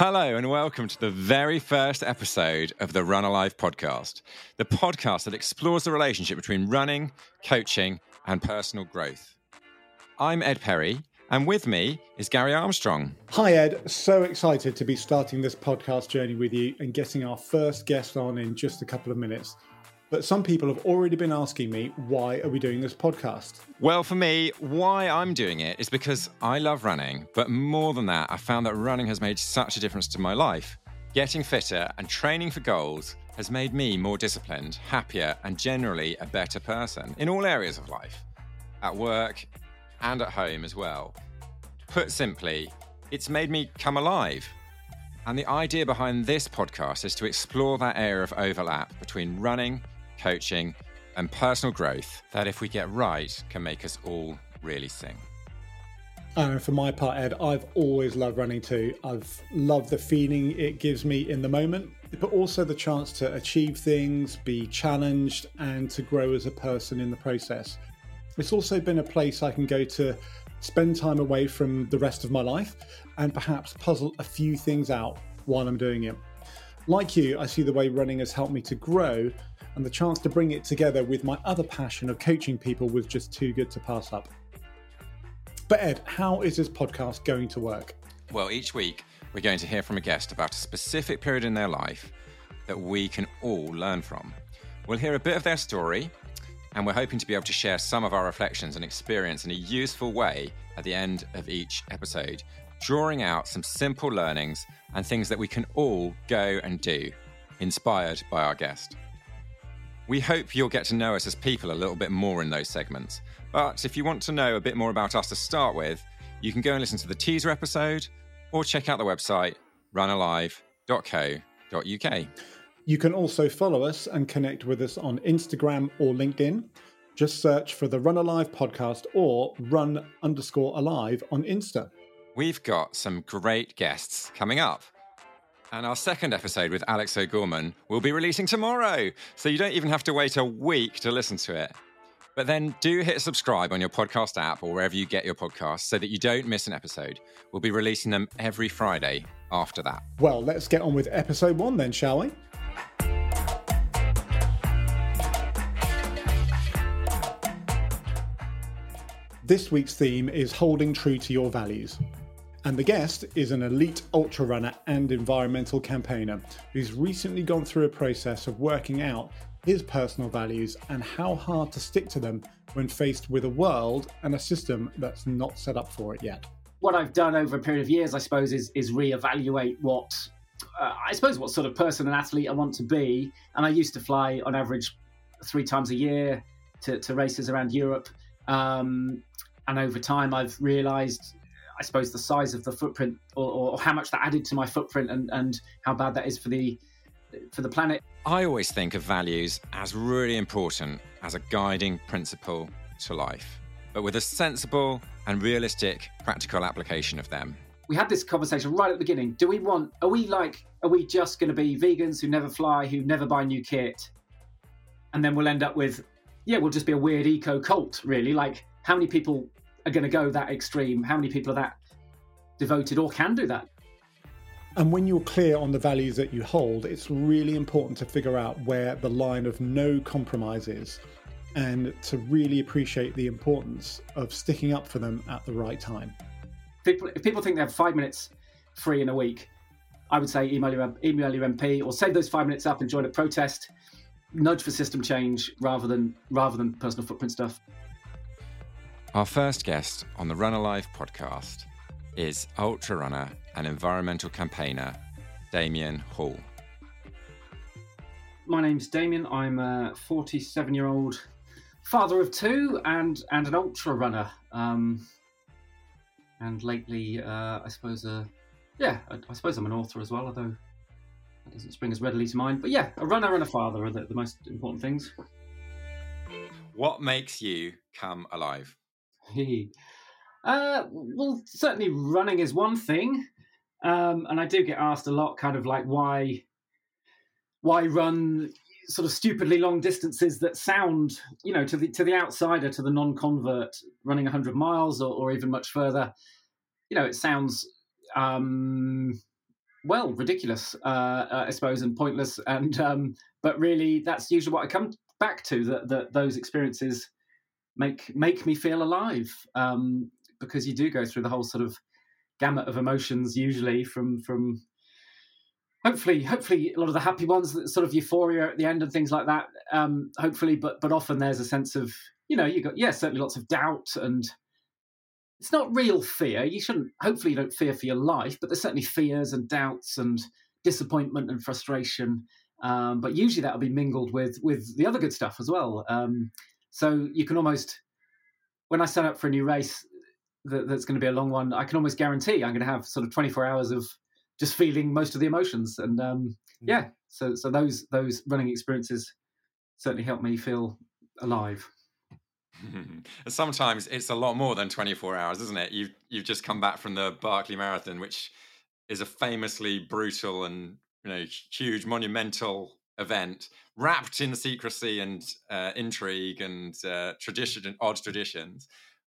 Hello, and welcome to the very first episode of the Run Alive podcast, the podcast that explores the relationship between running, coaching, and personal growth. I'm Ed Perry, and with me is Gary Armstrong. Hi, Ed. So excited to be starting this podcast journey with you and getting our first guest on in just a couple of minutes. But some people have already been asking me, why are we doing this podcast? Well, for me, why I'm doing it is because I love running. But more than that, I found that running has made such a difference to my life. Getting fitter and training for goals has made me more disciplined, happier, and generally a better person in all areas of life at work and at home as well. Put simply, it's made me come alive. And the idea behind this podcast is to explore that area of overlap between running coaching, and personal growth that, if we get right, can make us all really sing. And for my part, Ed, I've always loved running too. I've loved the feeling it gives me in the moment, but also the chance to achieve things, be challenged, and to grow as a person in the process. It's also been a place I can go to spend time away from the rest of my life and perhaps puzzle a few things out while I'm doing it. Like you, I see the way running has helped me to grow and the chance to bring it together with my other passion of coaching people was just too good to pass up. But, Ed, how is this podcast going to work? Well, each week we're going to hear from a guest about a specific period in their life that we can all learn from. We'll hear a bit of their story, and we're hoping to be able to share some of our reflections and experience in a useful way at the end of each episode, drawing out some simple learnings and things that we can all go and do, inspired by our guest. We hope you'll get to know us as people a little bit more in those segments. But if you want to know a bit more about us to start with, you can go and listen to the teaser episode or check out the website runalive.co.uk. You can also follow us and connect with us on Instagram or LinkedIn. Just search for the Run Alive podcast or run underscore alive on Insta. We've got some great guests coming up. And our second episode with Alex O'Gorman will be releasing tomorrow. So you don't even have to wait a week to listen to it. But then do hit subscribe on your podcast app or wherever you get your podcasts so that you don't miss an episode. We'll be releasing them every Friday after that. Well, let's get on with episode one then, shall we? This week's theme is holding true to your values. And the guest is an elite ultra runner and environmental campaigner who's recently gone through a process of working out his personal values and how hard to stick to them when faced with a world and a system that's not set up for it yet. What I've done over a period of years, I suppose, is is reevaluate what uh, I suppose what sort of person and athlete I want to be. And I used to fly on average three times a year to, to races around Europe. Um, and over time, I've realised I suppose the size of the footprint or, or, how much that added to my footprint and, and how bad that is for the for the planet. I always think of values as really important as a guiding principle to life, but with a sensible and realistic practical application of them. We had this conversation right at the beginning. Do we want are we like are we just going to be vegans who never fly, who never buy new kit? And then we'll end up with yeah, we'll just be a weird eco cult really. Like how many people are going to go that extreme? How many people are that devoted or can do that? And when you're clear on the values that you hold, it's really important to figure out where the line of no compromise is and to really appreciate the importance of sticking up for them at the right time. People, if people think they have five minutes free in a week, I would say email your, email your MP or save those five minutes up and join a protest. Nudge for system change rather than rather than personal footprint stuff. Our first guest on the Run Alive podcast is ultra runner and environmental campaigner Damian Hall. My name's Damian. I'm a 47 year old father of two and, and an ultra runner. Um, and lately, uh, I suppose, uh, yeah, I, I, suppose I'm an author as well, although that doesn't spring as readily to mind. But yeah, a runner and a father are the, the most important things. What makes you come alive? Uh, well, certainly running is one thing, um, and I do get asked a lot, kind of like why, why run sort of stupidly long distances that sound, you know, to the to the outsider, to the non-convert, running 100 miles or, or even much further, you know, it sounds um, well ridiculous, uh, I suppose, and pointless. And um, but really, that's usually what I come back to that that those experiences make make me feel alive um, because you do go through the whole sort of gamut of emotions usually from from hopefully hopefully a lot of the happy ones sort of euphoria at the end and things like that um hopefully but but often there's a sense of you know you got yeah certainly lots of doubt and it's not real fear. You shouldn't hopefully you don't fear for your life but there's certainly fears and doubts and disappointment and frustration um, but usually that'll be mingled with with the other good stuff as well um, so you can almost when i sign up for a new race that, that's going to be a long one i can almost guarantee i'm going to have sort of 24 hours of just feeling most of the emotions. And um, mm. yeah, so so those those running experiences certainly help me feel alive. Sometimes it's a lot more than 24 hours, isn't it? You've you've just come back from the Barkley Marathon, which is a famously brutal and you know huge monumental event wrapped in secrecy and uh, intrigue and uh, tradition and odd traditions.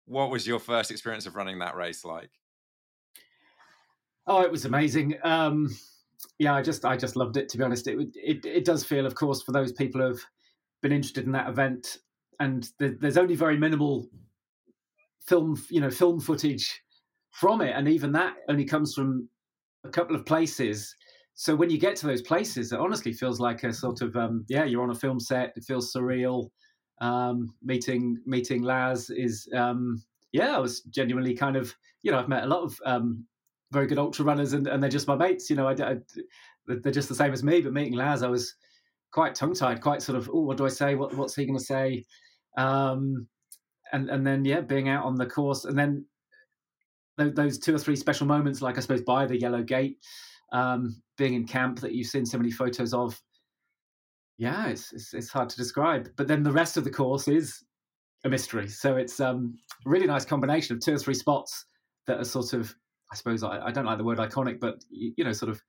What was your first experience of running that race like? Oh, it was amazing. Um, yeah, I just I just loved it. To be honest, it it it does feel, of course, for those people who've been interested in that event, and the, there's only very minimal film, you know, film footage from it, and even that only comes from a couple of places. So when you get to those places, it honestly feels like a sort of um, yeah, you're on a film set. It feels surreal. Um, meeting meeting Laz is um, yeah, I was genuinely kind of you know I've met a lot of um, very good ultra runners, and, and they're just my mates. You know, I, I, they're just the same as me. But meeting Laz, I was quite tongue tied, quite sort of, oh, what do I say? What, what's he going to say? Um, and and then yeah, being out on the course, and then those, those two or three special moments, like I suppose by the Yellow Gate, um, being in camp that you've seen so many photos of. Yeah, it's, it's, it's hard to describe. But then the rest of the course is a mystery. So it's um, a really nice combination of two or three spots that are sort of I suppose I, I, don't like the word iconic, but you know, sort of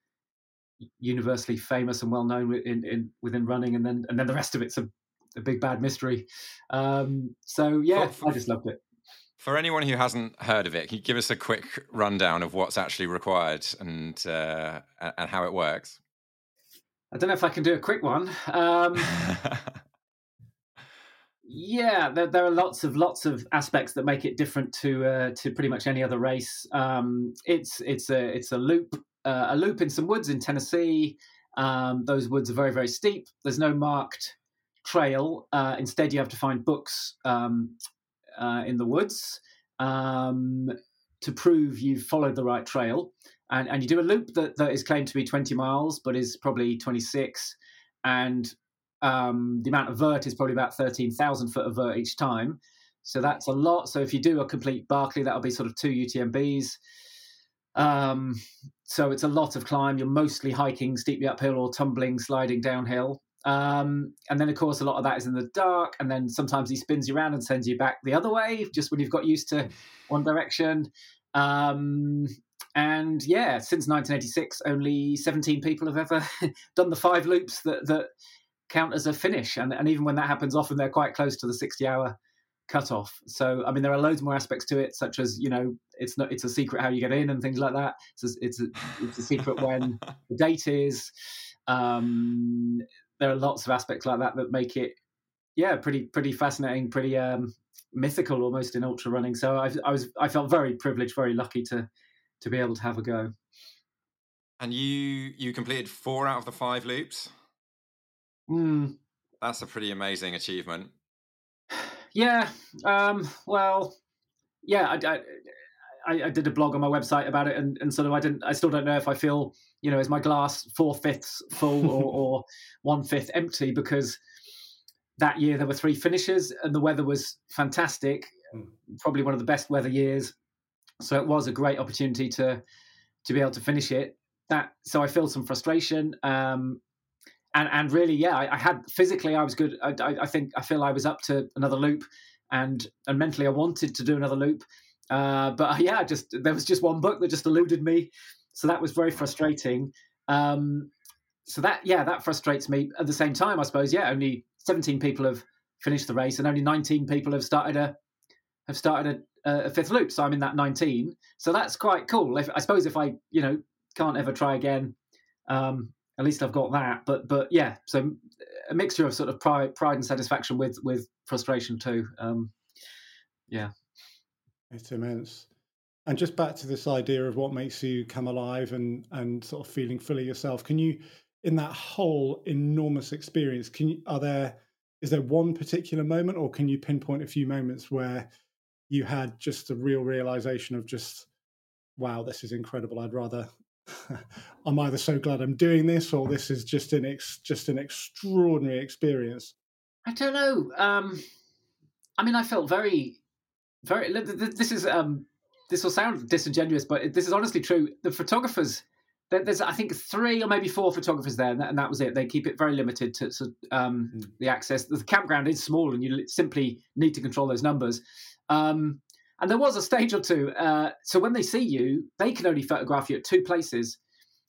universally famous and well known in, in within running, and then and then the rest of it's a, a big bad mystery. Um, so yeah, for, I just loved it. For anyone who hasn't heard of it, can you give us a quick rundown of what's actually required and uh, and how it works? I don't know if I can do a quick one. Um, Yeah, there, there, are lots of lots of aspects that make it different to uh, to pretty much any other race. Um, it's it's a it's a loop uh, a loop in some woods in Tennessee. Um, those woods are very very steep. There's no marked trail. Uh, instead, you have to find books um, uh, in the woods um, to prove you've followed the right trail. And, and you do a loop that, that is claimed to be 20 miles, but is probably 26. And um, the amount of vert is probably about 13,000 foot of vert each time. So that's a lot. So if you do a complete Barkley, that'll be sort of two UTMBs. Um, so it's a lot of climb. You're mostly hiking steeply uphill or tumbling, sliding downhill. Um, and then, of course, a lot of that is in the dark. And then sometimes he spins you around and sends you back the other way, just when you've got used to one direction. Um, and yeah, since 1986, only 17 people have ever done the five loops that that count as a finish. And, and even when that happens, often they're quite close to the 60 hour cutoff. So, I mean, there are loads more aspects to it, such as, you know, it's not, it's a secret how you get in and things like that. It's a, it's a, it's a secret when the date is. Um, there are lots of aspects like that that make it, yeah, pretty, pretty fascinating, pretty, um, mythical almost in ultra running. So I, I was, I felt very privileged, very lucky to, to be able to have a go. And you, you completed four out of the five loops. Mm. That's a pretty amazing achievement. Yeah. Um, well, yeah, I, I, I, did a blog on my website about it, and, and sort of I didn't. I still don't know if I feel, you know, is my glass four fifths full or, or one fifth empty because that year there were three finishes and the weather was fantastic, mm. probably one of the best weather years. So it was a great opportunity to to be able to finish it. That so I feel some frustration. Um, and and really, yeah, I, I had physically I was good. I, I, I, think I feel I was up to another loop, and and mentally I wanted to do another loop, uh, but yeah, just there was just one book that just eluded me, so that was very frustrating. Um, so that yeah, that frustrates me. At the same time, I suppose yeah, only 17 people have finished the race, and only 19 people have started a have started a, a fifth loop. So I'm in that 19. So that's quite cool. If, I suppose if I you know can't ever try again. Um, at least I've got that. But but yeah, so a mixture of sort of pride, pride and satisfaction with with frustration too. Um, yeah, it's immense. And just back to this idea of what makes you come alive and and sort of feeling fully yourself. Can you, in that whole enormous experience, can you are there is there one particular moment, or can you pinpoint a few moments where you had just a real realization of just, wow, this is incredible. I'd rather I'm either so glad I'm doing this or this is just an ex, just an extraordinary experience. I don't know. Um, I mean, I felt very, very. This is um, this will sound disingenuous, but this is honestly true. The photographers, there's I think three or maybe four photographers there, and that, and that was it. They keep it very limited to, to um, mm. the access. The campground is small, and you simply need to control those numbers. Um, and there was a stage or two. Uh, so when they see you, they can only photograph you at two places.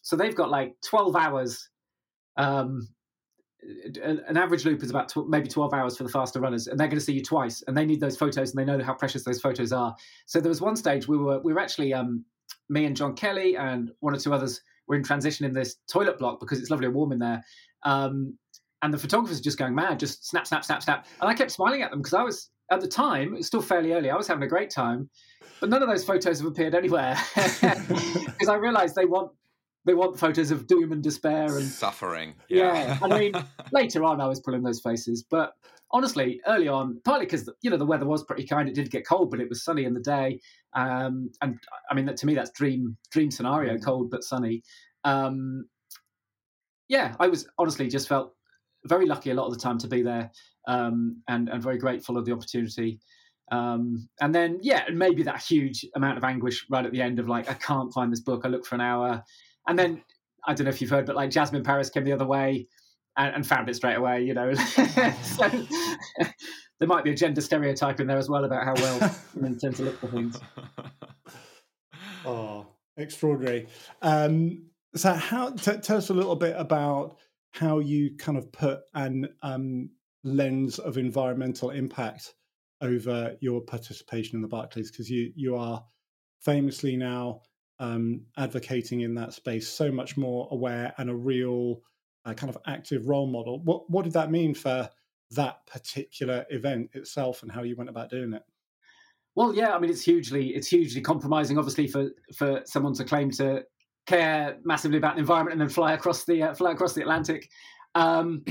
So they've got like 12 hours. Um, an average loop is about tw- maybe 12 hours for the faster runners and they're going to see you twice and they need those photos and they know how precious those photos are so there was one stage we were we were actually um, me and john kelly and one or two others were in transition in this toilet block because it's lovely and warm in there um, and the photographers are just going mad just snap snap snap snap and i kept smiling at them because i was at the time, it's still fairly early. I was having a great time, but none of those photos have appeared anywhere because I realised they want they want photos of doom and despair and suffering. Yeah, yeah. I mean, later on, I was pulling those faces, but honestly, early on, partly because you know the weather was pretty kind. It did get cold, but it was sunny in the day, um, and I mean, to me, that's dream dream scenario: mm. cold but sunny. Um, yeah, I was honestly just felt very lucky a lot of the time to be there um, and and very grateful of the opportunity. Um, and then yeah, maybe that huge amount of anguish right at the end of like I can't find this book. I look for an hour, and then I don't know if you've heard, but like Jasmin Paris came the other way and, and found it straight away. You know, so there might be a gender stereotype in there as well about how well women tend to look for things. Oh, extraordinary! Um, so, how t- tell us a little bit about how you kind of put an um, lens of environmental impact over your participation in the Barkleys because you you are famously now um, advocating in that space so much more aware and a real uh, kind of active role model. What what did that mean for that particular event itself and how you went about doing it? Well, yeah, I mean it's hugely it's hugely compromising, obviously, for for someone to claim to care massively about the environment and then fly across the uh, fly across the Atlantic. Um,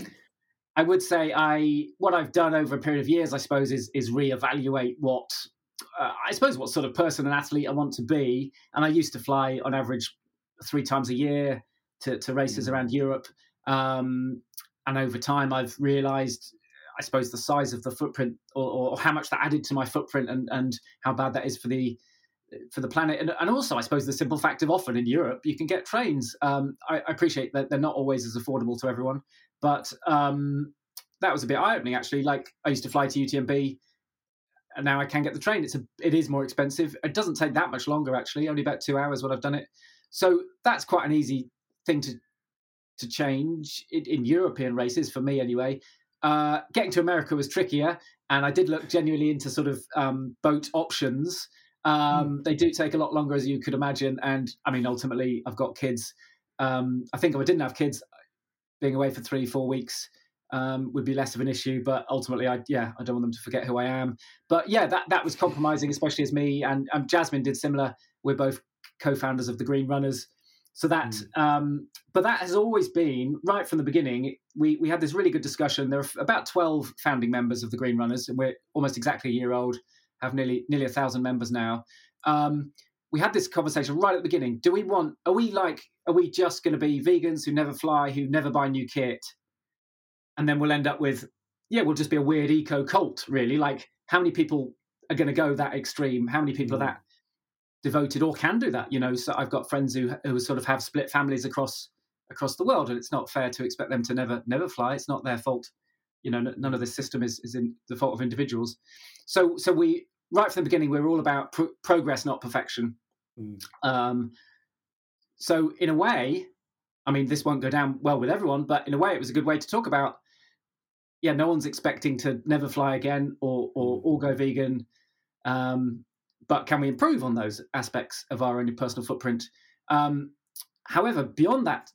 I would say I what I've done over a period of years, I suppose, is is reevaluate what uh, I suppose what sort of person and athlete I want to be. And I used to fly on average three times a year to, to races mm. around Europe. Um, and over time, I've realised, I suppose, the size of the footprint or, or, how much that added to my footprint and and how bad that is for the for the planet. And, and also, I suppose, the simple fact of often in Europe, you can get trains. Um, I, I appreciate that they're not always as affordable to everyone. But um, that was a bit eye opening actually. Like I used to fly to UTMB, and now I can get the train. It's a it is more expensive. It doesn't take that much longer actually. Only about two hours when I've done it. So that's quite an easy thing to to change in, in European races for me anyway. Uh, getting to America was trickier, and I did look genuinely into sort of um, boat options. Um, mm. They do take a lot longer, as you could imagine. And I mean, ultimately, I've got kids. Um, I think if I didn't have kids, being away for three, four weeks um, would be less of an issue. But ultimately, I yeah, I don't want them to forget who I am. But yeah, that that was compromising, especially as me and um, Jasmin did similar. We're both co-founders of the Green Runners. So that, mm. um, but that has always been right from the beginning. We we had this really good discussion. There are about twelve founding members of the Green Runners, and we're almost exactly a year old. Have nearly nearly a thousand members now. Um, we had this conversation right at the beginning. Do we want? Are we like? Are we just going to be vegans who never fly, who never buy new kit, and then we'll end up with, yeah, we'll just be a weird eco cult, really. Like, how many people are going to go that extreme? How many people mm. are that devoted or can do that? You know, so I've got friends who who sort of have split families across across the world, and it's not fair to expect them to never never fly. It's not their fault. You know, none of this system is is in the fault of individuals. So so we right from the beginning we we're all about pro- progress, not perfection Mm. Um, so in a way, I mean, this won't go down well with everyone, but in a way, it was a good way to talk about. Yeah, no one's expecting to never fly again or or, mm. or go vegan, um, but can we improve on those aspects of our own personal footprint? Um, however, beyond that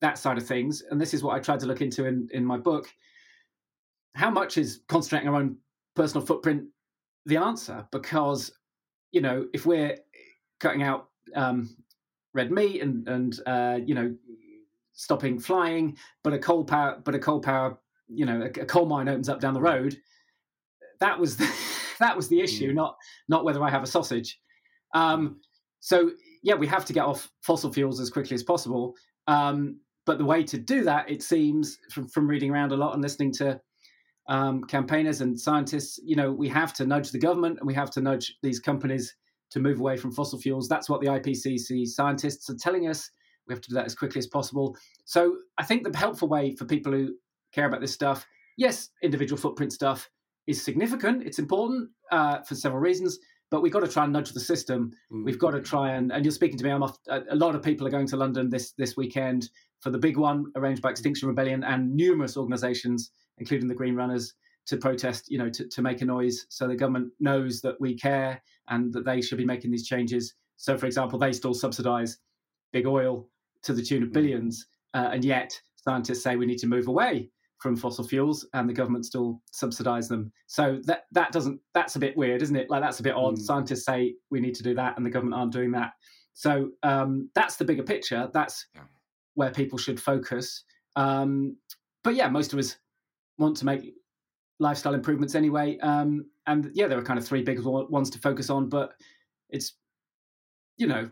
that side of things, and this is what I tried to look into in, in my book, how much is concentrating our own personal footprint the answer? Because, you know, if we're cutting out um, red meat and and uh, you know stopping flying, but a coal power but a coal power you know a, a coal mine opens up down the road. That was the, that was the issue, mm. not not whether I have a sausage. Um, so yeah, we have to get off fossil fuels as quickly as possible. Um, but the way to do that, it seems from, from reading around a lot and listening to um, campaigners and scientists, you know, we have to nudge the government and we have to nudge these companies to move away from fossil fuels. That's what the IPCC scientists are telling us. We have to do that as quickly as possible. So I think the helpful way for people who care about this stuff, yes, individual footprint stuff is significant. It's important uh, for several reasons, but we've got to try and nudge the system. Mm. We've got to try and and you're speaking to me. I'm off, a, lot of people are going to London this this weekend for the big one arranged by Extinction Rebellion and numerous organisations, including the Green Runners, to protest. You know, to, to make a noise so the government knows that we care and that they should be making these changes. So, for example, they still subsidise big oil to the tune of mm. billions, uh, and yet scientists say we need to move away from fossil fuels and the government still subsidize them. So that that doesn't that's a bit weird isn't it? Like that's a bit odd. Mm. scientists say we need to do that and the government aren't doing that. So um, that's the bigger picture. That's yeah. where people should focus. Um, but yeah most of us want to make lifestyle improvements anyway. Um, and yeah there are kind of three big ones to focus on but it's you know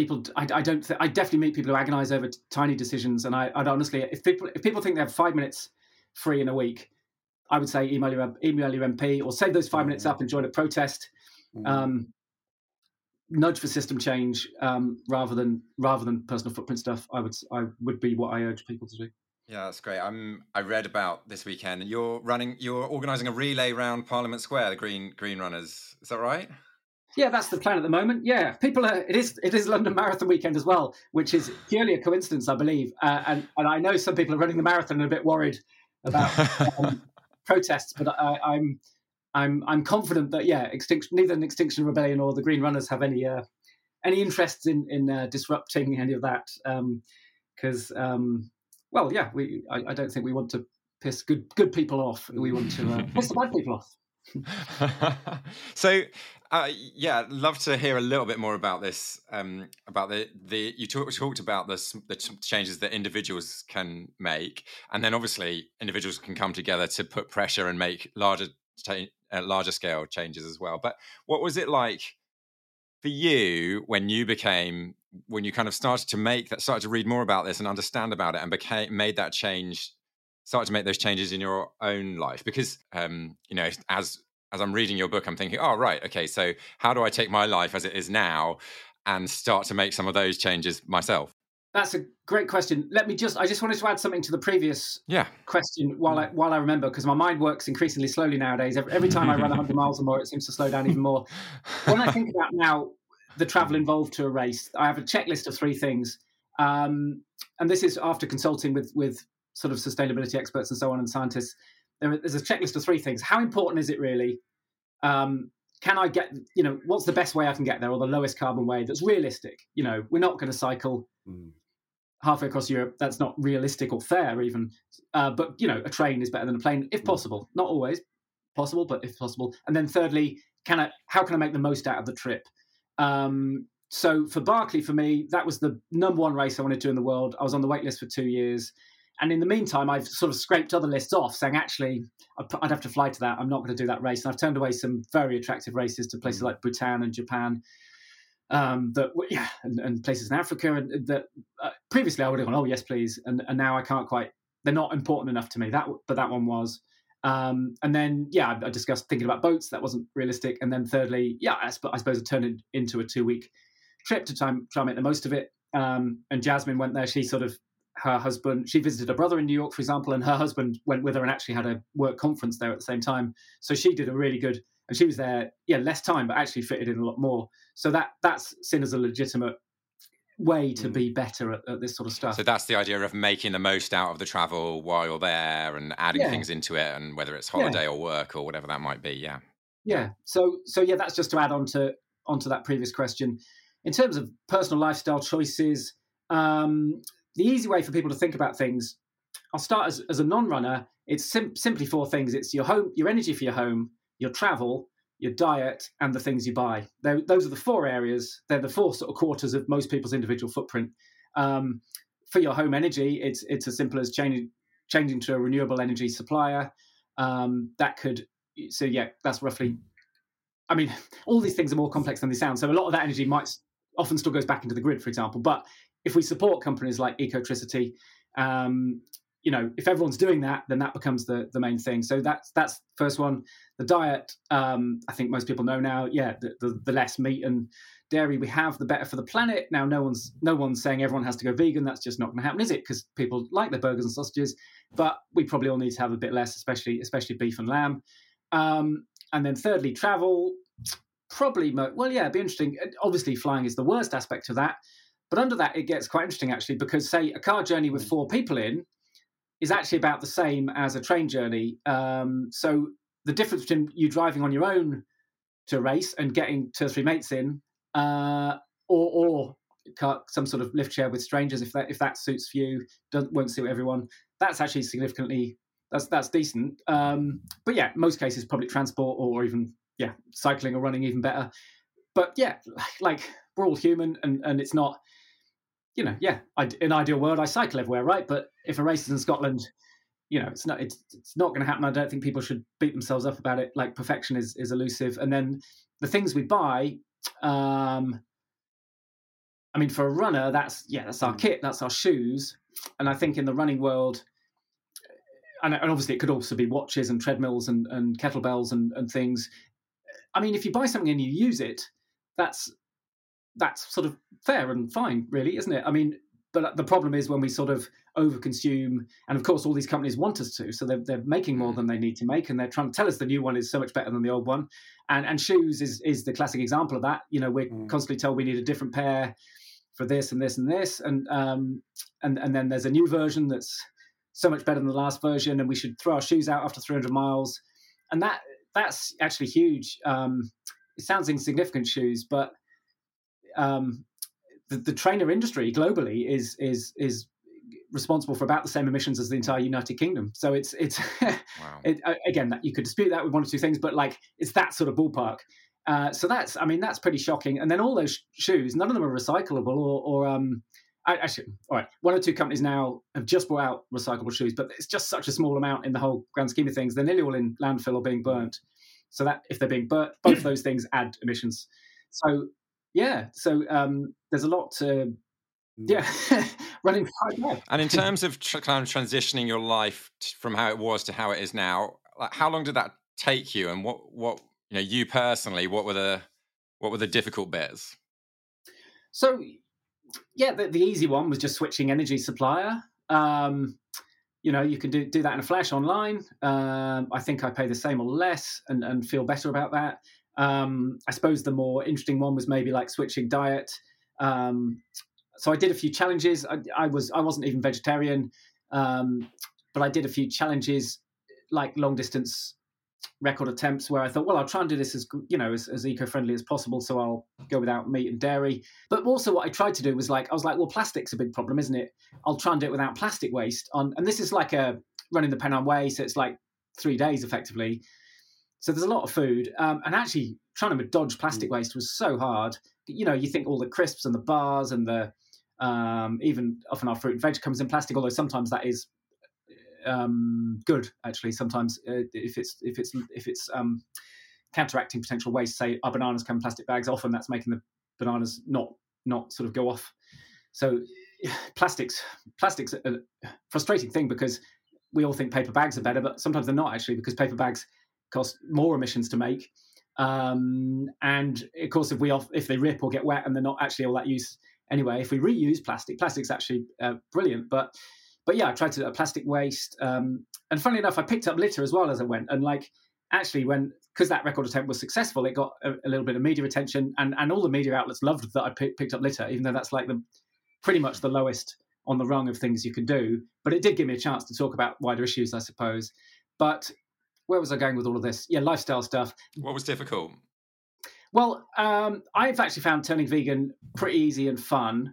people I, I don't th- I definitely meet people who agonize over t- tiny decisions and I, I'd honestly if people if people think they have five minutes free in a week I would say email your email your MP or save those five minutes up and join a protest mm-hmm. um, nudge for system change um, rather than rather than personal footprint stuff I would I would be what I urge people to do yeah, that's great. I'm. I read about this weekend. You're running. You're organising a relay round Parliament Square. The Green Green Runners. Is that right? Yeah, that's the plan at the moment. Yeah, people are. It is. It is London Marathon weekend as well, which is purely a coincidence, I believe. Uh, and and I know some people are running the marathon and a bit worried about um, protests, but I, I'm, I'm I'm confident that yeah, extinction. Neither an Extinction Rebellion or the Green Runners have any uh, any interest in in uh, disrupting any of that. Because um, um, well, yeah, we. I, I, don't think we want to piss good good people off. We want to uh, piss the bad people off. so uh, yeah, love to hear a little bit more about this. Um, about the the you talk, talked about the the changes that individuals can make, and then obviously individuals can come together to put pressure and make larger uh, larger scale changes as well. But what was it like for you when you became when you kind of started to make that started to read more about this and understand about it and became made that change start to make those changes in your own life because um, you know as as I'm reading your book, I'm thinking, oh, right, okay, so how do I take my life as it is now and start to make some of those changes myself? That's a great question. Let me just I just wanted to add something to the previous yeah. question while I while I remember because my mind works increasingly slowly nowadays. Every, every time I run 100 miles or more, it seems to slow down even more. when I think about now the travel involved to a race, I have a checklist of three things. Um, and this is after consulting with with sort of sustainability experts and so on and scientists there's a checklist of three things. How important is it really? Um, can I get, you know, what's the best way I can get there or the lowest carbon way that's realistic? You know, we're not going to cycle mm. halfway across Europe. That's not realistic or fair, even. Uh, but, you know, a train is better than a plane if mm. possible. Not always possible, but if possible. And then thirdly, can I, how can I make the most out of the trip? Um, so for Barkley, for me, that was the number one race I wanted to do in the world. I was on the wait list for two years. And in the meantime, I've sort of scraped other lists off, saying actually I'd have to fly to that. I'm not going to do that race. And I've turned away some very attractive races to places mm. like Bhutan and Japan. Um, that yeah, and, and, places in Africa, and that uh, previously I would have gone, oh yes, please, and and now I can't quite. They're not important enough to me. That, but that one was. Um, and then yeah, I, I, discussed thinking about boats. That wasn't realistic. And then thirdly, yeah, I, I suppose it turned it into a two week trip to try and, try and make the most of it. Um, and Jasmin went there. She sort of her husband she visited her brother in new york for example and her husband went with her and actually had a work conference there at the same time so she did a really good and she was there yeah less time but actually fitted in a lot more so that that's seen as a legitimate way to mm. be better at, at, this sort of stuff so that's the idea of making the most out of the travel while you're there and adding yeah. things into it and whether it's holiday yeah. or work or whatever that might be yeah yeah so so yeah that's just to add on to onto that previous question in terms of personal lifestyle choices, um, the easy way for people to think about things, I'll start as, as a non-runner. It's sim- simply four things. It's your home, your energy for your home, your travel, your diet, and the things you buy. They're, those are the four areas. They're the four sort of quarters of most people's individual footprint. Um, for your home energy, it's it's as simple as changing changing to a renewable energy supplier. Um, that could so yeah, that's roughly. I mean, all these things are more complex than they sound. So a lot of that energy might often still goes back into the grid, for example. But if we support companies like Ecotricity, um, you know, if everyone's doing that, then that becomes the the main thing. So that's that's first one. The diet, um, I think most people know now. Yeah, the, the, the less meat and dairy we have, the better for the planet. Now, no one's no one's saying everyone has to go vegan. That's just not going to happen, is it? Because people like their burgers and sausages, but we probably all need to have a bit less, especially especially beef and lamb. Um, and then thirdly, travel. Probably, well, yeah, it'd be interesting. Obviously, flying is the worst aspect of that. But under that, it gets quite interesting actually, because say a car journey with four people in is actually about the same as a train journey. Um, so the difference between you driving on your own to a race and getting two or three mates in, uh, or or some sort of lift share with strangers, if that if that suits you, won't suit everyone. That's actually significantly that's that's decent. Um, but yeah, most cases public transport or even yeah cycling or running even better. But yeah, like we're all human, and and it's not you know yeah I, in ideal world I cycle everywhere right. But if a race is in Scotland, you know it's not it's it's not going to happen. I don't think people should beat themselves up about it. Like perfection is is elusive, and then the things we buy. Um, I mean, for a runner, that's yeah, that's our hmm. kit, that's our shoes, and I think in the running world, and, and obviously it could also be watches and treadmills and, and kettlebells and, and things. I mean, if you buy something and you use it, that's that's sort of fair and fine, really, isn't it? I mean, but the problem is when we sort of overconsume, and of course, all these companies want us to, so they're, they're making more mm. than they need to make, and they're trying to tell us the new one is so much better than the old one. And and shoes is is the classic example of that. You know, we're mm. constantly told we need a different pair for this and this and this, and um, and and then there's a new version that's so much better than the last version, and we should throw our shoes out after 300 miles. And that that's actually huge. Um, it sounds insignificant, shoes, but um, the, the trainer industry globally is is is responsible for about the same emissions as the entire United Kingdom. So it's it's wow. it, again that you could dispute that with one or two things, but like it's that sort of ballpark. Uh, so that's I mean that's pretty shocking. And then all those shoes, none of them are recyclable or, or um, actually, all right, one or two companies now have just brought out recyclable shoes, but it's just such a small amount in the whole grand scheme of things. They're nearly all in landfill or being burnt. So that if they're being burnt, both of those things add emissions. So yeah, so um, there's a lot to yeah running and in terms of tr- kind of transitioning your life t- from how it was to how it is now like how long did that take you and what what you know you personally what were the what were the difficult bits so yeah, the, the, easy one was just switching energy supplier. Um, you know, you can do, do that in a flash online. Um, I think I pay the same or less and, and feel better about that. Um, I suppose the more interesting one was maybe like switching diet. Um, so I did a few challenges. I, I was I wasn't even vegetarian, um, but I did a few challenges like long distance record attempts where I thought, well, I'll try and do this as you know as, as eco-friendly as possible, so I'll go without meat and dairy. But also, what I tried to do was like I was like, well, plastic's a big problem, isn't it? I'll try and do it without plastic waste. On and this is like a running the Pennine Way, so it's like three days effectively. So there's a lot of food, um, and actually trying to dodge plastic mm. waste was so hard. You know, you think all the crisps and the bars and the um, even often our fruit and veg comes in plastic, although sometimes that is um, good actually. Sometimes uh, if it's if it's if it's um, counteracting potential waste, say our bananas come in plastic bags, often that's making the bananas not not sort of go off. So plastics plastics a frustrating thing because we all think paper bags are better, but sometimes they're not actually because paper bags cost more emissions to make. Um, and of course, if we off, if they rip or get wet and they're not actually all that use anyway, if we reuse plastic, plastic's actually uh, brilliant. But but yeah, I tried to a plastic waste. Um, and funnily enough, I picked up litter as well as I went. And like, actually, when because that record attempt was successful, it got a, a, little bit of media attention, and and all the media outlets loved that I p- picked up litter, even though that's like the pretty much the lowest on the rung of things you can do. But it did give me a chance to talk about wider issues, I suppose. But where was I going with all of this? Yeah, lifestyle stuff. What was difficult? Well, um, I've actually found turning vegan pretty easy and fun.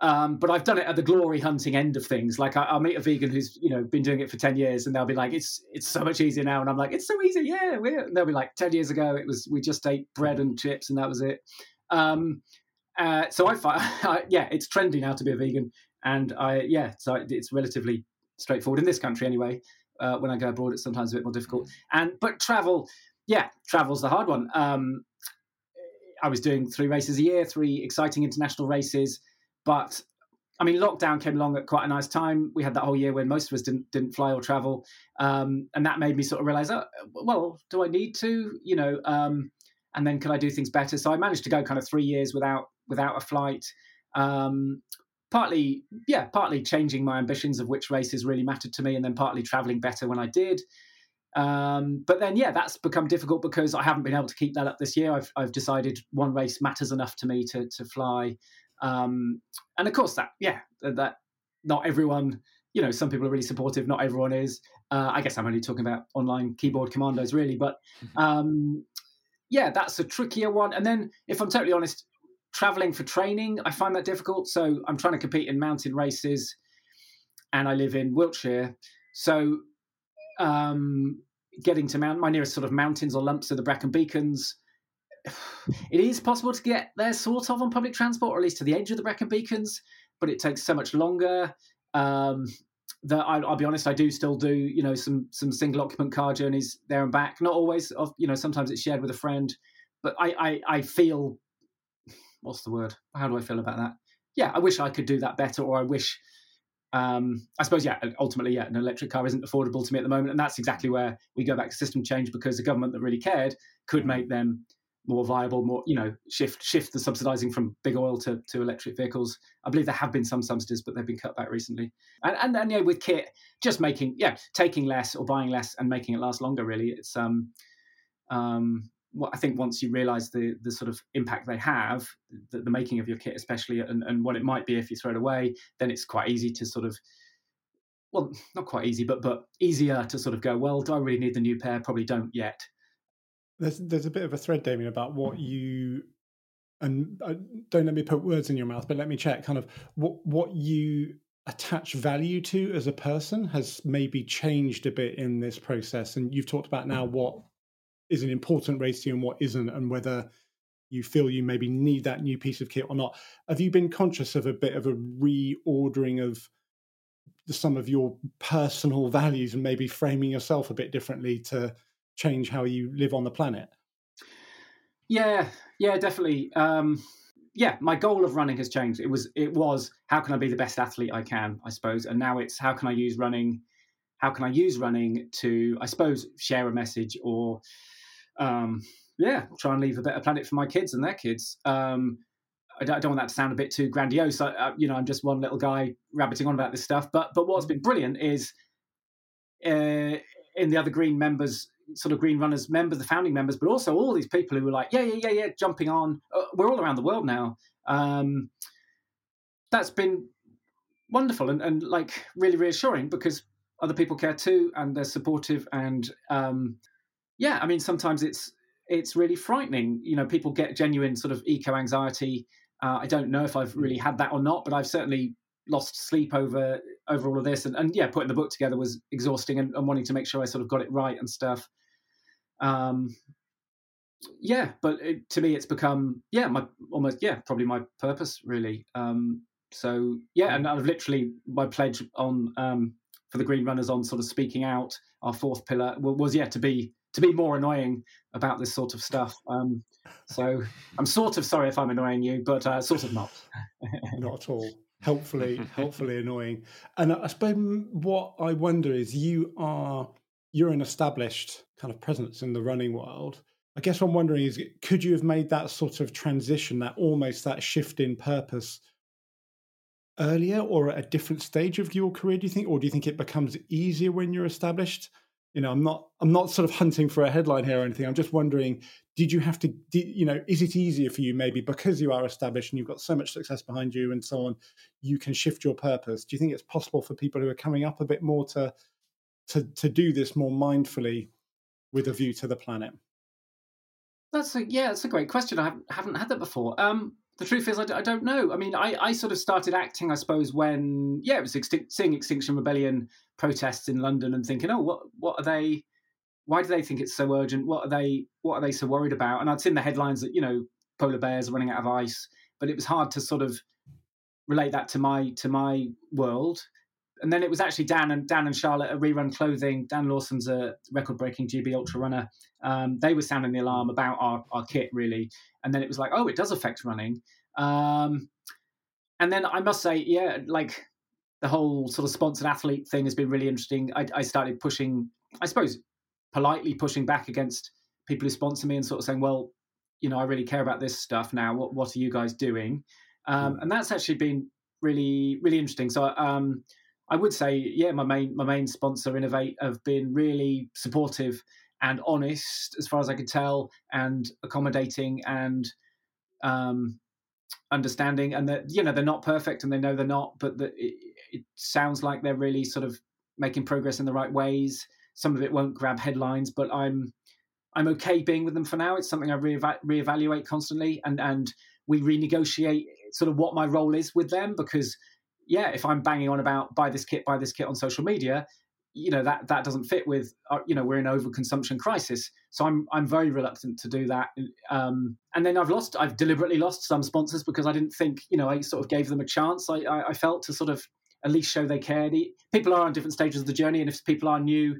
Um, but I've done it at the glory hunting end of things. Like I, will meet a vegan who's you know been doing it for ten years, and they'll be like, "It's it's so much easier now," and I'm like, "It's so easy, yeah." And they'll be like, 10 years ago, it was we just ate bread and chips, and that was it." Um, uh, so I find, yeah, it's trendy now to be a vegan, and I yeah, so it's relatively straightforward in this country anyway. Uh, when I go abroad, it's sometimes a bit more difficult. And but travel, yeah, travel's the hard one. Um, I was doing three races a year, three exciting international races but I mean, lockdown came along at quite a nice time. We had that whole year when most of us didn't didn't fly or travel, um, and that made me sort of realize, oh, well, do I need to? You know, um, and then can I do things better? So I managed to go kind of three years without without a flight. Um, partly, yeah, partly changing my ambitions of which races really mattered to me, and then partly traveling better when I did. Um, but then, yeah, that's become difficult because I haven't been able to keep that up this year. I've, I've decided one race matters enough to me to to fly. Um, and of course, that yeah, that not everyone, you know, some people are really supportive, not everyone is. Uh, I guess I'm only talking about online keyboard commandos, really, but mm-hmm. um, yeah, that's a trickier one. And then, if I'm totally honest, traveling for training, I find that difficult. So I'm trying to compete in mountain races, and I live in Wiltshire, so um, getting to mount my nearest sort of mountains or lumps are the Brecon Beacons it is possible to get there sort of on public transport, or at least to the edge of the Brecon Beacons, but it takes so much longer. Um, that I, will be honest, I do still do you know some some single occupant car journeys there and back. Not always, of you know sometimes it's shared with a friend, but I, I I feel what's the word? How do I feel about that? Yeah, I wish I could do that better, or I wish. Um, I suppose, yeah, ultimately, yeah, an electric car isn't affordable to me at the moment. And that's exactly where we go back to system change because the government that really cared could make them more viable, more you know, shift shift the subsidising from big oil to, to electric vehicles. I believe there have been some subsidies, but they've been cut back recently. And and then yeah, with kit, just making yeah, taking less or buying less and making it last longer. Really, it's um um I think once you realise the the sort of impact they have, the, the making of your kit, especially, and, and what it might be if you throw it away, then it's quite easy to sort of well, not quite easy, but but easier to sort of go. Well, do I really need the new pair? Probably don't yet. There's there's a bit of a thread, Damian, about what you and uh, don't let me put words in your mouth, but let me check kind of what what you attach value to as a person has maybe changed a bit in this process. And you've talked about now what is an important race to you and what isn't, and whether you feel you maybe need that new piece of kit or not. Have you been conscious of a bit of a reordering of some of your personal values and maybe framing yourself a bit differently to change how you live on the planet? Yeah, yeah, definitely. Um, yeah, my goal of running has changed. It was it was how can I be the best athlete I can, I suppose, and now it's how can I use running, how can I use running to, I suppose, share a message or, um, yeah, try and leave a better planet for my kids and their kids. Um, I don't, I want that to sound a bit too grandiose. I, uh, you know, I'm just one little guy rabbiting on about this stuff. But but what's been brilliant is uh, in the other green members sort of Green Runners members, the founding members, but also all these people who were like, yeah, yeah, yeah, yeah, jumping on. Uh, we're all around the world now. Um, that's been wonderful and, and like really reassuring because other people care too and they're supportive and um, yeah, I mean sometimes it's it's really frightening. You know, people get genuine sort of eco anxiety. Uh, I don't know if I've really had that or not, but I've certainly lost sleep over over all of this and, and yeah putting the book together was exhausting and, and, wanting to make sure i sort of got it right and stuff um yeah but it, to me it's become yeah my almost yeah probably my purpose really um so yeah and i've literally my pledge on um for the green runners on sort of speaking out our fourth pillar was yeah to be to be more annoying about this sort of stuff um so i'm sort of sorry if i'm annoying you but uh, sort of not not at all helpfully helpfully annoying. And I suppose what I wonder is you are you're an established kind of presence in the running world. I guess what I'm wondering is could you have made that sort of transition, that almost that shift in purpose earlier or at a different stage of your career, do you think? Or do you think it becomes easier when you're established? You know i'm not i'm not sort of hunting for a headline here or anything i'm just wondering did you have to did, you know is it easier for you maybe because you are established and you've got so much success behind you and so on you can shift your purpose do you think it's possible for people who are coming up a bit more to to to do this more mindfully with a view to the planet That's a yeah, that's a great question. I haven't, haven't had that before. Um, the truth is, I d- I don't know. I mean, I, I sort of started acting, I suppose, when yeah, it was seeing Extinction Rebellion protests in London and thinking, oh, what what are they? Why do they think it's so urgent? What are they? What are they so worried about? And I'd seen the headlines that you know polar bears are running out of ice, but it was hard to sort of relate that to my to my world. And then it was actually Dan and Dan and Charlotte at Rerun Clothing. Dan Lawson's a record-breaking GB ultra runner. Um, they were sounding the alarm about our, our kit really, and then it was like, oh, it does affect running. Um, and then I must say, yeah, like the whole sort of sponsored athlete thing has been really interesting. I, I started pushing, I suppose, politely pushing back against people who sponsor me and sort of saying, well, you know, I really care about this stuff now. What what are you guys doing? Um, and that's actually been really really interesting. So um, I would say, yeah, my main my main sponsor, Inov-8, have been really supportive and honest, as far as I could tell, and accommodating and um, understanding. And that you know they're not perfect, and they know they're not, but that it, it sounds like they're really sort of making progress in the right ways. Some of it won't grab headlines, but I'm I'm okay being with them for now. It's something I re- reevaluate constantly, and and we renegotiate sort of what my role is with them because yeah, if I'm banging on about buy this kit, buy this kit on social media, you know that that doesn't fit with uh, you know we're in overconsumption crisis. So I'm I'm very reluctant to do that. Um, and then I've lost I've deliberately lost some sponsors because I didn't think you know I sort of gave them a chance. I I, I felt to sort of at least show they cared. People are on different stages of the journey, and if people are new,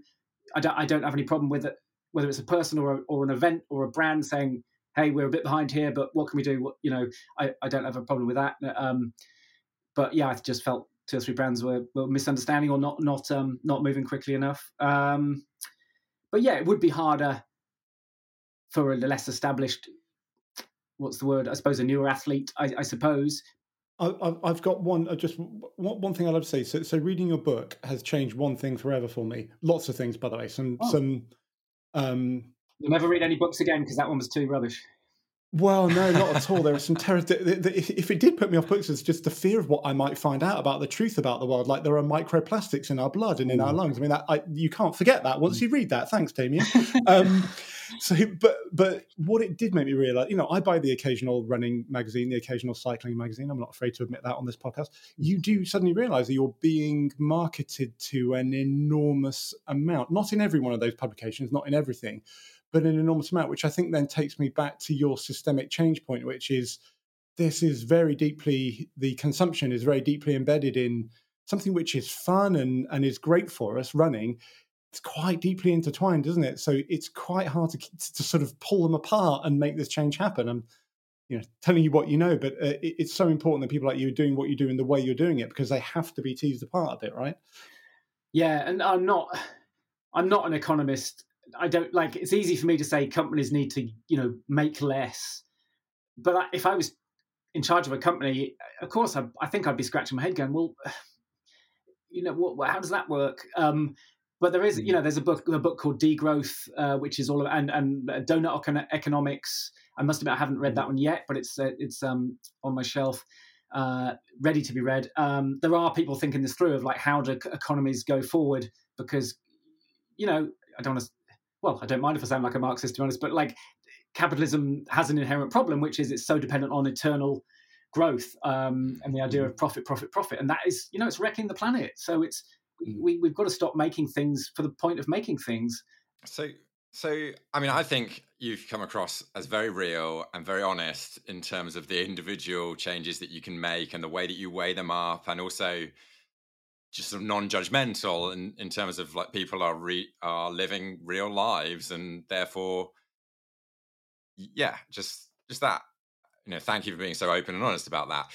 I don't I don't have any problem with it whether it's a person or, a, or an event or a brand saying, "Hey, we're a bit behind here, but what can we do?" What, you know, I, I don't have a problem with that. Um, but yeah, I just felt two or three brands were, were misunderstanding or not not um, not moving quickly enough. Um, but yeah, it would be harder for a less established. What's the word? I suppose a newer athlete. I, I suppose I've got one. Uh, just one thing I'd love to say. So, so reading your book has changed one thing forever for me. Lots of things, by the way. Some oh. some um, You'll never read any books again because that one was too rubbish. Well, no, not at all. There are some terror. If it did put me off books, it's just the fear of what I might find out about the truth about the world. Like there are microplastics in our blood and in our lungs. I mean, that, I, you can't forget that once you read that. Thanks, Damian. um, so, but but what it did make me realize, you know, I buy the occasional running magazine, the occasional cycling magazine. I'm not afraid to admit that on this podcast. You do suddenly realize that you're being marketed to an enormous amount. Not in every one of those publications, not in everything but an enormous amount, which I think then takes me back to your systemic change point, which is this is very deeply, the consumption is very deeply embedded in something which is fun and, and is great for us running. It's quite deeply intertwined, isn't it? So it's quite hard to, to sort of pull them apart and make this change happen. I'm, you know, telling you what you know, but uh, it, it's so important that people like you are doing what you do in the way you're doing it because they have to be teased apart a bit, right? Yeah, and I'm not, I'm not an economist I don't like. It's easy for me to say companies need to, you know, make less. But if I was in charge of a company, of course, I, I think I'd be scratching my head, going, "Well, you know, what, how does that work?" Um, but there is, you mm. know, there's a book, a book called Degrowth, uh, which is all of, and and doughnut economics. I must admit, I haven't read that one yet, but it's uh, it's um, on my shelf, uh, ready to be read. Um, there are people thinking this through of like how do economies go forward because, you know, I don't want to well, I don't mind if I sound like a Marxist, to be honest, but like capitalism has an inherent problem, which is it's so dependent on eternal growth um, and the idea of profit, profit, profit, and that is, you know, it's wrecking the planet. So it's mm. we, we've got to stop making things for the point of making things. So, so I mean, I think you've come across as very real and very honest in terms of the individual changes that you can make and the way that you weigh them up, and also just sort of non-judgmental in, in terms of like people are re, are living real lives and therefore yeah just just that. You know thank you for being so open and honest about that.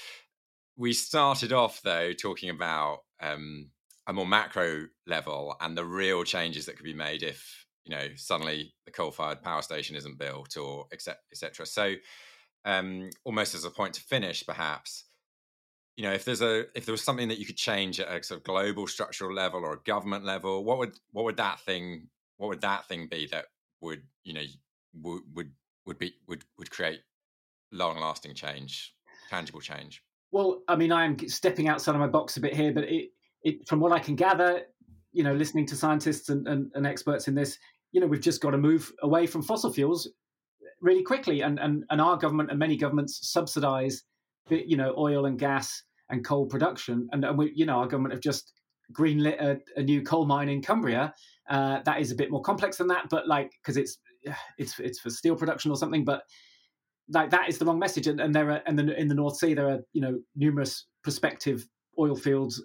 We started off though talking about um, a more macro level and the real changes that could be made if you know suddenly the coal-fired power station isn't built or etc etc so um, almost as a point to finish perhaps you know if there's a if there was something that you could change at a sort of global structural level or a government level what would what would that thing what would that thing be that would you know would would would be would would create long lasting change tangible change well i mean i'm stepping outside of my box a bit here but it it from what i can gather you know listening to scientists and, and, and experts in this you know we've just got to move away from fossil fuels eh, really quickly. And and and our government and many governments subsidise, eh, you know, oil and gas and coal production. And, and we, you know, our government have just greenlit a, a new coal mine in Cumbria. Uh, that is a bit more complex than that, but like because it's it's it's for steel production or something. But like that is the wrong message. And, and there are and the, in the North Sea there are you know numerous prospective oil fields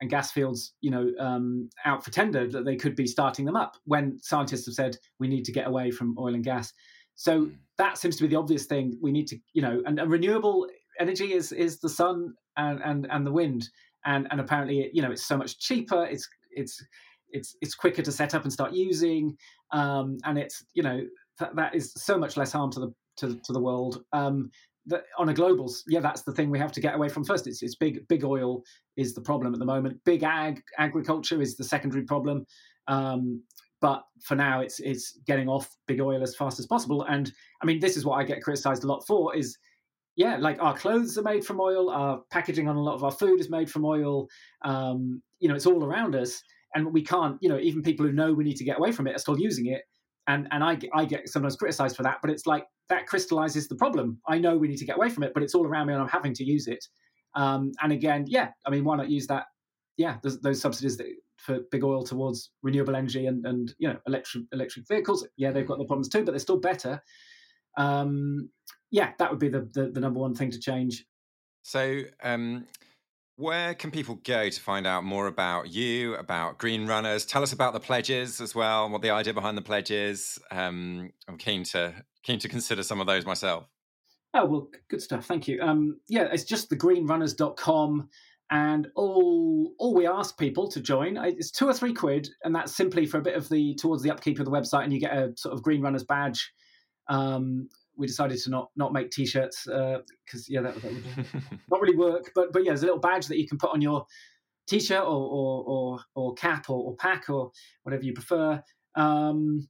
and gas fields, you know, um, out for tender that they could be starting them up when scientists have said we need to get away from oil and gas. So hmm. that seems to be the obvious thing. We need to, you know, and, and renewable energy is is the sun and and and the wind, and and apparently, you know, it's so much cheaper. It's it's it's it's quicker to set up and start using, um, and it's you know that, that is so much less harm to the to, to the world. Um, that on a global, yeah, that's the thing we have to get away from first. It's, it's big, big oil is the problem at the moment. Big ag, agriculture is the secondary problem. Um, but for now, it's it's getting off big oil as fast as possible. And I mean, this is what I get criticised a lot for: is yeah, like our clothes are made from oil, our packaging on a lot of our food is made from oil. Um, you know, it's all around us, and we can't. You know, even people who know we need to get away from it are still using it. And and I I get sometimes criticised for that, but it's like that crystallizes the problem. I know we need to get away from it, but it's all around me and I'm having to use it. Um, and again, yeah, I mean, why not use that? Yeah, those, those subsidies that, for big oil towards renewable energy and, and you know electric electric vehicles. Yeah, they've got the problems too, but they're still better. Um, yeah, that would be the, the, the number one thing to change. So, um, where can people go to find out more about you, about Green Runners? Tell us about the pledges as well, what the idea behind the pledges. Um, I'm keen to keen to consider some of those myself. Oh, well, good stuff. Thank you. Um, yeah, it's just thegreenrunners.com. And all all we ask people to join is two or three quid, and that's simply for a bit of the towards the upkeep of the website, and you get a sort of Green Runners badge. Um, we decided to not not make t-shirts because uh, yeah, that, that would not really work. But but yeah, there's a little badge that you can put on your t-shirt or or or, or cap or, or, pack or whatever you prefer. Um,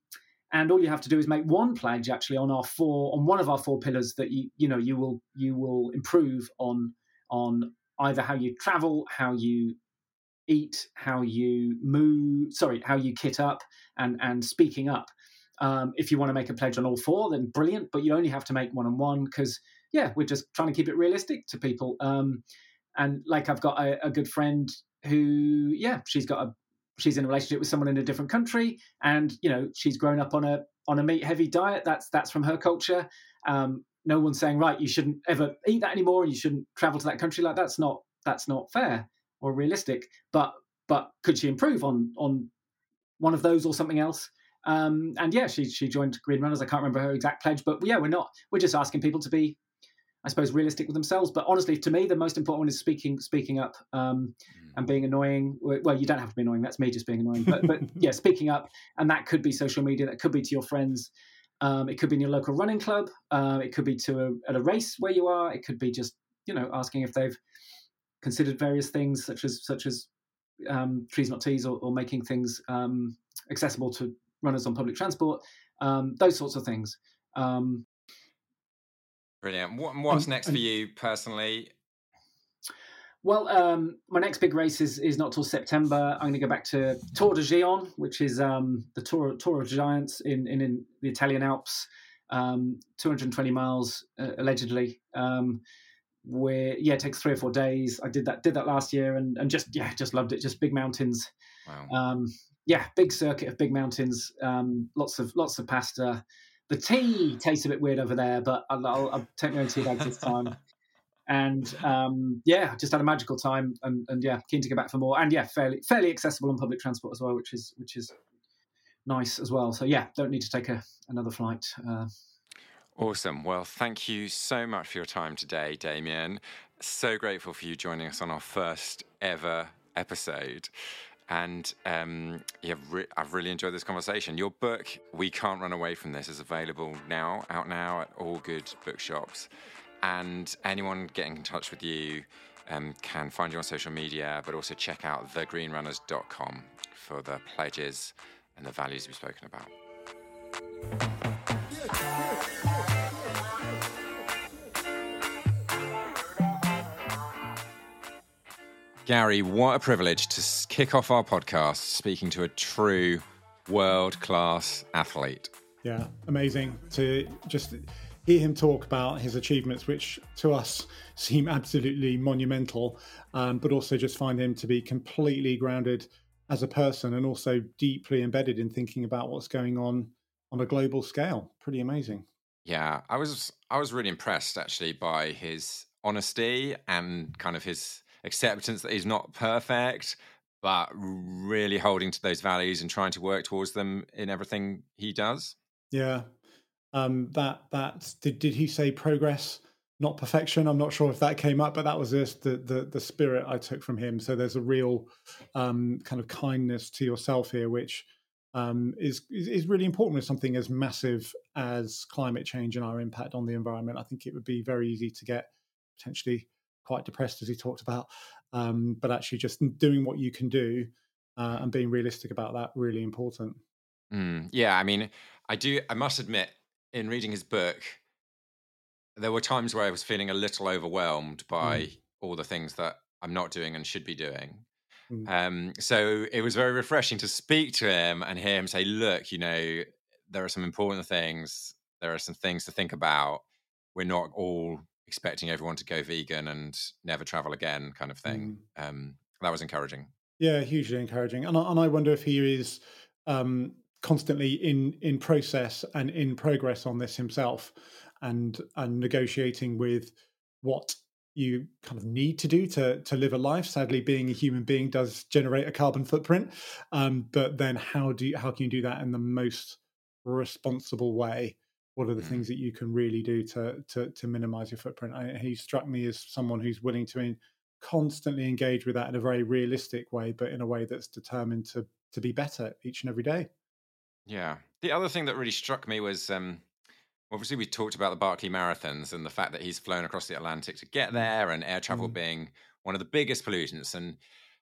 and all you have to do is make one pledge actually on our four on one of our four pillars that you you know you will you will improve on on either how you travel how you eat how you move sorry how you kit up and and speaking up um, if you want to make a pledge on all four then brilliant but you only have to make one on one because yeah we're just trying to keep it realistic to people. Um, and like i've got a, a good friend who yeah she's got a she's in a relationship with someone in a different country and you know she's grown up on a on a meat heavy diet that's that's from her culture. Um, no one's saying right you shouldn't ever eat that anymore and you shouldn't travel to that country like that's not that's not fair or realistic but but could she improve on on one of those or something else um, and yeah she she joined green runners i can't remember her exact pledge but yeah we're not we're just asking people to be I suppose realistic with themselves. But honestly, to me, the most important one is speaking speaking up um, mm. and being annoying. Well, you don't have to be annoying. That's me just being annoying. But but yeah, speaking up, and that could be social media. That could be to your friends. Um, it could be in your local running club. Uh, it could be to a, at a race where you are. It could be just you know asking if they've considered various things such as such as um, trees not teas or, or making things um, accessible to runners on public transport. Um, those sorts of things. Um, Brilliant. What, what's next for you personally? Well, um, my next big race is, is not till September. I'm going to go back to Tor des Géants, which is um, the Tour, Tour of Giants in, in, in the Italian Alps, um, 220 miles uh, allegedly. Um, where yeah, it takes three or four days. I did that did that last year and, and just yeah, just loved it. Just big mountains. Wow. Yeah, big circuit of big mountains. Um, lots of lots of pasta. The tea tastes a bit weird over there, but I'll, I'll, I'll take my own tea bags this time. and um, yeah, just had a magical time, and, and yeah, keen to go back for more. And yeah, fairly fairly accessible on public transport as well, which is which is nice as well. So yeah, don't need to take a, another flight. Uh, Awesome. Well, thank you so much for your time today, Damian. So grateful for you joining us on our first ever episode. And um, yeah, re- I've really enjoyed this conversation. Your book, We Can't Run Away From This, is available now, out now at all good bookshops. And anyone getting in touch with you um, can find you on social media, but also check out thegreenrunners.com for the pledges and the values we've spoken about. Gary, what a privilege to kick off our podcast speaking to a true world class athlete. Yeah, amazing to just hear him talk about his achievements, which to us seem absolutely monumental, um, but also just find him to be completely grounded as a person and also deeply embedded in thinking about what's going on on a global scale. Pretty amazing. Yeah, I was I was really impressed actually by his honesty and kind of his acceptance that he's not perfect, but really holding to those values and trying to work towards them in everything he does. Yeah, um, that that did did he say progress, not perfection? I'm not sure if that came up, but that was just the the, the spirit I took from him. So there's a real um, kind of kindness to yourself here, which um, is, is, is really important with something as massive as climate change and our impact on the environment. I think it would be very easy to get potentially quite depressed, as he talked about, um, but actually just doing what you can do uh, and being realistic about that really important. Mm, yeah, I mean, I do. I must admit, in reading his book, there were times where I was feeling a little overwhelmed by mm. all the things that I'm not doing and should be doing. Mm. Um, so it was very refreshing to speak to him and hear him say, "Look, you know, there are some important things. There are some things to think about. We're not all expecting everyone to go vegan and never travel again, kind of thing." Mm. Um, that was encouraging. Yeah, hugely encouraging. And I, and I wonder if he is um, constantly in in process and in progress on this himself, and and negotiating with what you kind of need to do to to live a life. Sadly, being a human being does generate a carbon footprint, um, but then how do you, how can you do that in the most responsible way? What are the mm. things that you can really do to to, to minimize your footprint? I, he struck me as someone who's willing to in, constantly engage with that in a very realistic way, but in a way that's determined to to be better each and every day. Yeah. The other thing that really struck me was um, obviously we talked about the Barkley marathons and the fact that he's flown across the Atlantic to get mm. there and air travel mm. being one of the biggest pollutants. And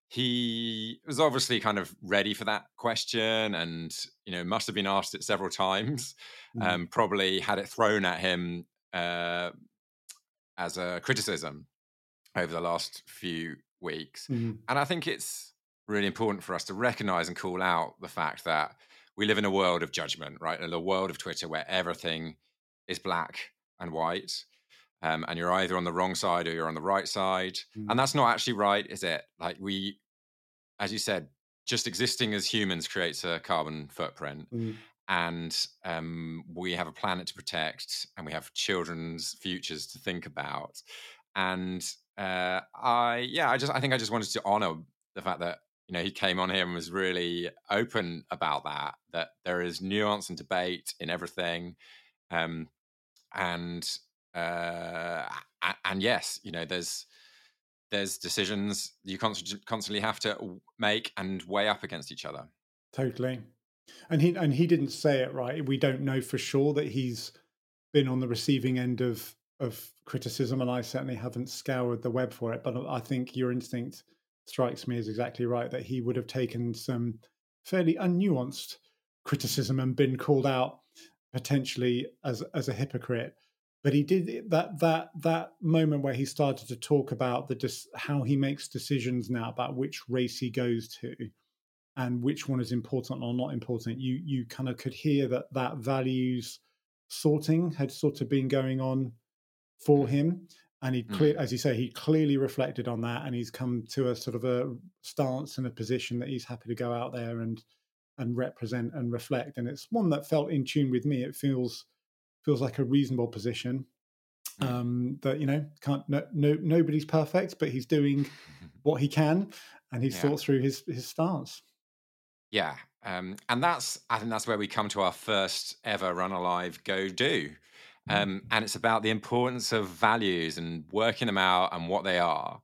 he was obviously kind of ready for that question and, you know, must have been asked it several times, mm. um, probably had it thrown at him uh, as a criticism over the last few weeks. Mm. And I think it's really important for us to recognize and call out the fact that we live in a world of judgment, right? In a world of Twitter where everything is black and white. Um, and you're either on the wrong side or you're on the right side. Mm. And that's not actually right, is it? Like we, as you said, just existing as humans creates a carbon footprint. Mm. And um, we have a planet to protect and we have children's futures to think about. And uh, I, yeah, I just, I think I just wanted to honor the fact that you know he came on here and was really open about that that there is nuance and debate in everything um, and uh, and yes, you know, there's there's decisions you constantly have to make and weigh up against each other. Totally, and he and he didn't say it right. We don't know for sure that he's been on the receiving end of of criticism, and I certainly haven't scoured the web for it. But I think your instinct strikes me as exactly right that he would have taken some fairly unnuanced criticism and been called out potentially as as a hypocrite but he did that that that moment where he started to talk about the how he makes decisions now about which race he goes to and which one is important or not important you you kind of could hear that that values sorting had sort of been going on for mm. him and he clear mm. as you say he clearly reflected on that and he's come to a sort of a stance and a position that he's happy to go out there and and represent and reflect. And it's one that felt in tune with me. It feels feels like a reasonable position. Hmm. Um, that you know, can't no, no nobody's perfect, but he's doing what he can, and he's yeah. thought through his his stance. Yeah, um, and that's I think that's where we come to our first ever Run Alive Go Do. Um, and it's about the importance of values and working them out and what they are.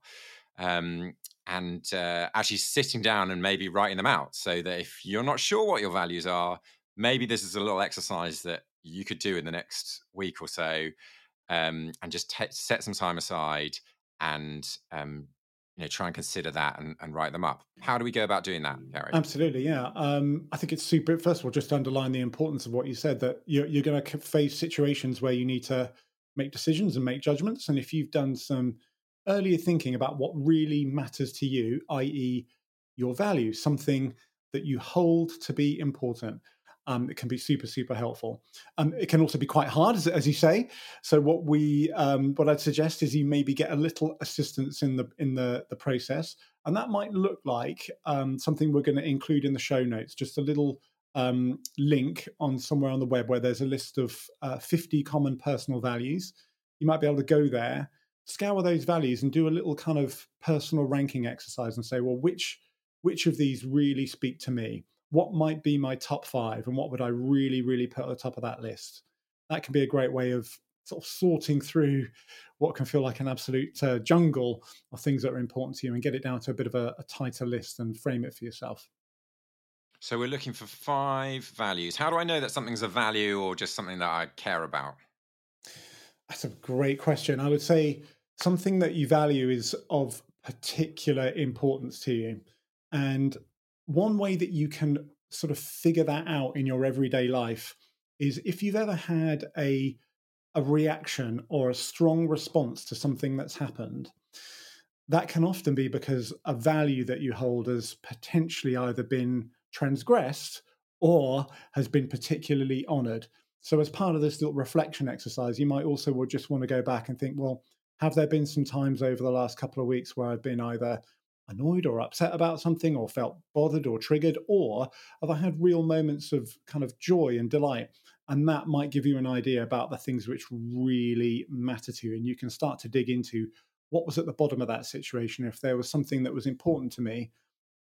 Um, and uh, actually sitting down and maybe writing them out so that if you're not sure what your values are, maybe this is a little exercise that you could do in the next week or so um, and just set some time aside and um, you know try and consider that and, and, write them up how do we go about doing that Gary? absolutely yeah um, i think it's super first of all just underline the importance of what you said that you're, you're going to face situations where you need to make decisions and make judgments and if you've done some earlier thinking about what really matters to you, i.e., your values, something that you hold to be important. Um, it can be super super helpful. Um, it can also be quite hard as, as you say. So what we um, what i'd suggest is you maybe get a little assistance in the in the the process and that might look like um, something we're going to include in the show notes just a little um, link on somewhere on the web where there's a list of uh, 50 common personal values. You might be able to go there scour those values and do a little kind of personal ranking exercise and say well which which of these really speak to me what might be my top five and what would I really, really put at the top of that list? That can be a great way of sort of sorting through what can feel like an absolute uh, jungle of things that are important to you and get it down to a bit of a, a tighter list and frame it for yourself. So we're looking for five values. How do I know that something's a value or just something that I care about? That's a great question. I would say something that you value is of particular importance to you. And one way that you can sort of figure that out in your everyday life is if you've ever had a a reaction or a strong response to something that's happened that can often be because a value that you hold has potentially either been transgressed or has been particularly honored. So as part of this little reflection exercise you might also just want to go back and think well have there been some times over the last couple of weeks where i've been either annoyed or upset about something or felt bothered or triggered or have i had real moments of kind of joy and delight? And that might give you an idea about the things which really matter to you and you can start to dig into what was at the bottom of that situation. If there was something that was important to me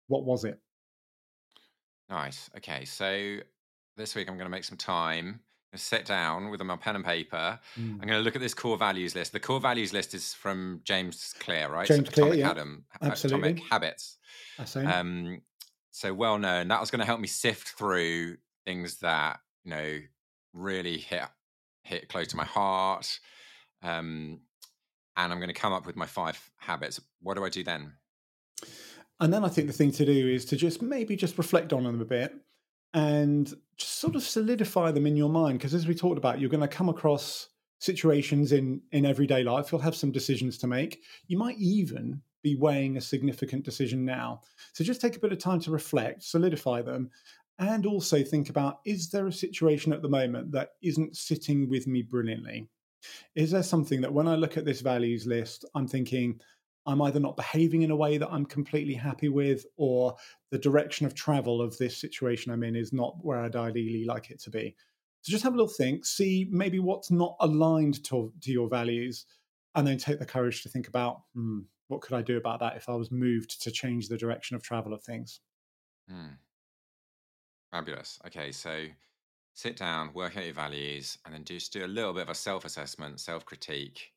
what was it? Nice. Okay so this week i'm going to make some time sit down with my pen and paper. Mm. I'm going to look at this core values list. The core values list is from James Clear, right? James so Clear, yeah. Adam, Absolutely. Atomic Habits. Um, so well known. That was going to help me sift through things that you know really hit hit close to my heart. Um, and I'm going to come up with my five habits. What do I do then? And then I think the thing to do is to just maybe just reflect on them a bit and just sort of solidify them in your mind because as we talked about you're going to come across situations in in everyday life you'll have some decisions to make. You might even be weighing a significant decision now. So just take a bit of time to reflect solidify them and also think about is there a situation at the moment that isn't sitting with me brilliantly? Is there something that when i look at this values list i'm thinking I'm either not behaving in a way that I'm completely happy with, or the direction of travel of this situation I'm in is not where I'd ideally like it to be. So just have a little think, see maybe what's not aligned to, to your values, and then take the courage to think about hmm, what could I do about that if I was moved to change the direction of travel of things. Hmm. Fabulous. Okay, so sit down, work out your values, and then just do a little bit of a self assessment, self critique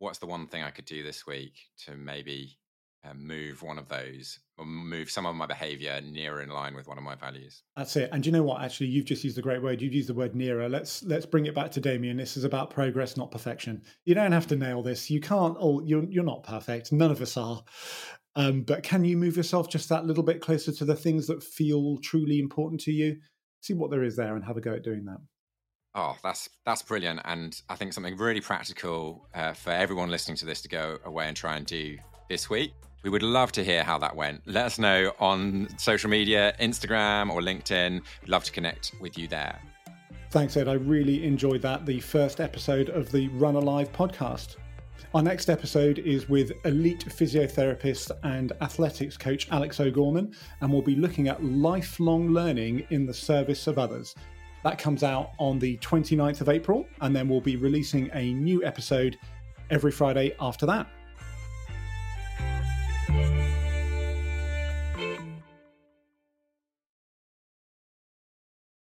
what's the one thing I could do this week to maybe uh, move one of those or move some of my behavior nearer in line with one of my values? That's it. And you know what? Actually you've just used a great word. You've used the word nearer. Let's let's bring it back to Damian. This is about progress not perfection. You don't have to nail this. You can't all you're, you're not perfect. None of us are. Um, but can you move yourself just that little bit closer to the things that feel truly important to you? See what there is there and have a go at doing that Oh, that's that's brilliant, and I think something really practical uh, for everyone listening to this to go away and try and do this week. We would love to hear how that went. Let us know on social media, Instagram or LinkedIn. We'd love to connect with you there. Thanks, Ed. I really enjoyed that. The first episode of the Run Alive podcast. Our next episode is with elite physiotherapist and athletics coach Alex O'Gorman, and we'll be looking at lifelong learning in the service of others. That comes out on the 29th of April, and then we'll be releasing a new episode every Friday after that.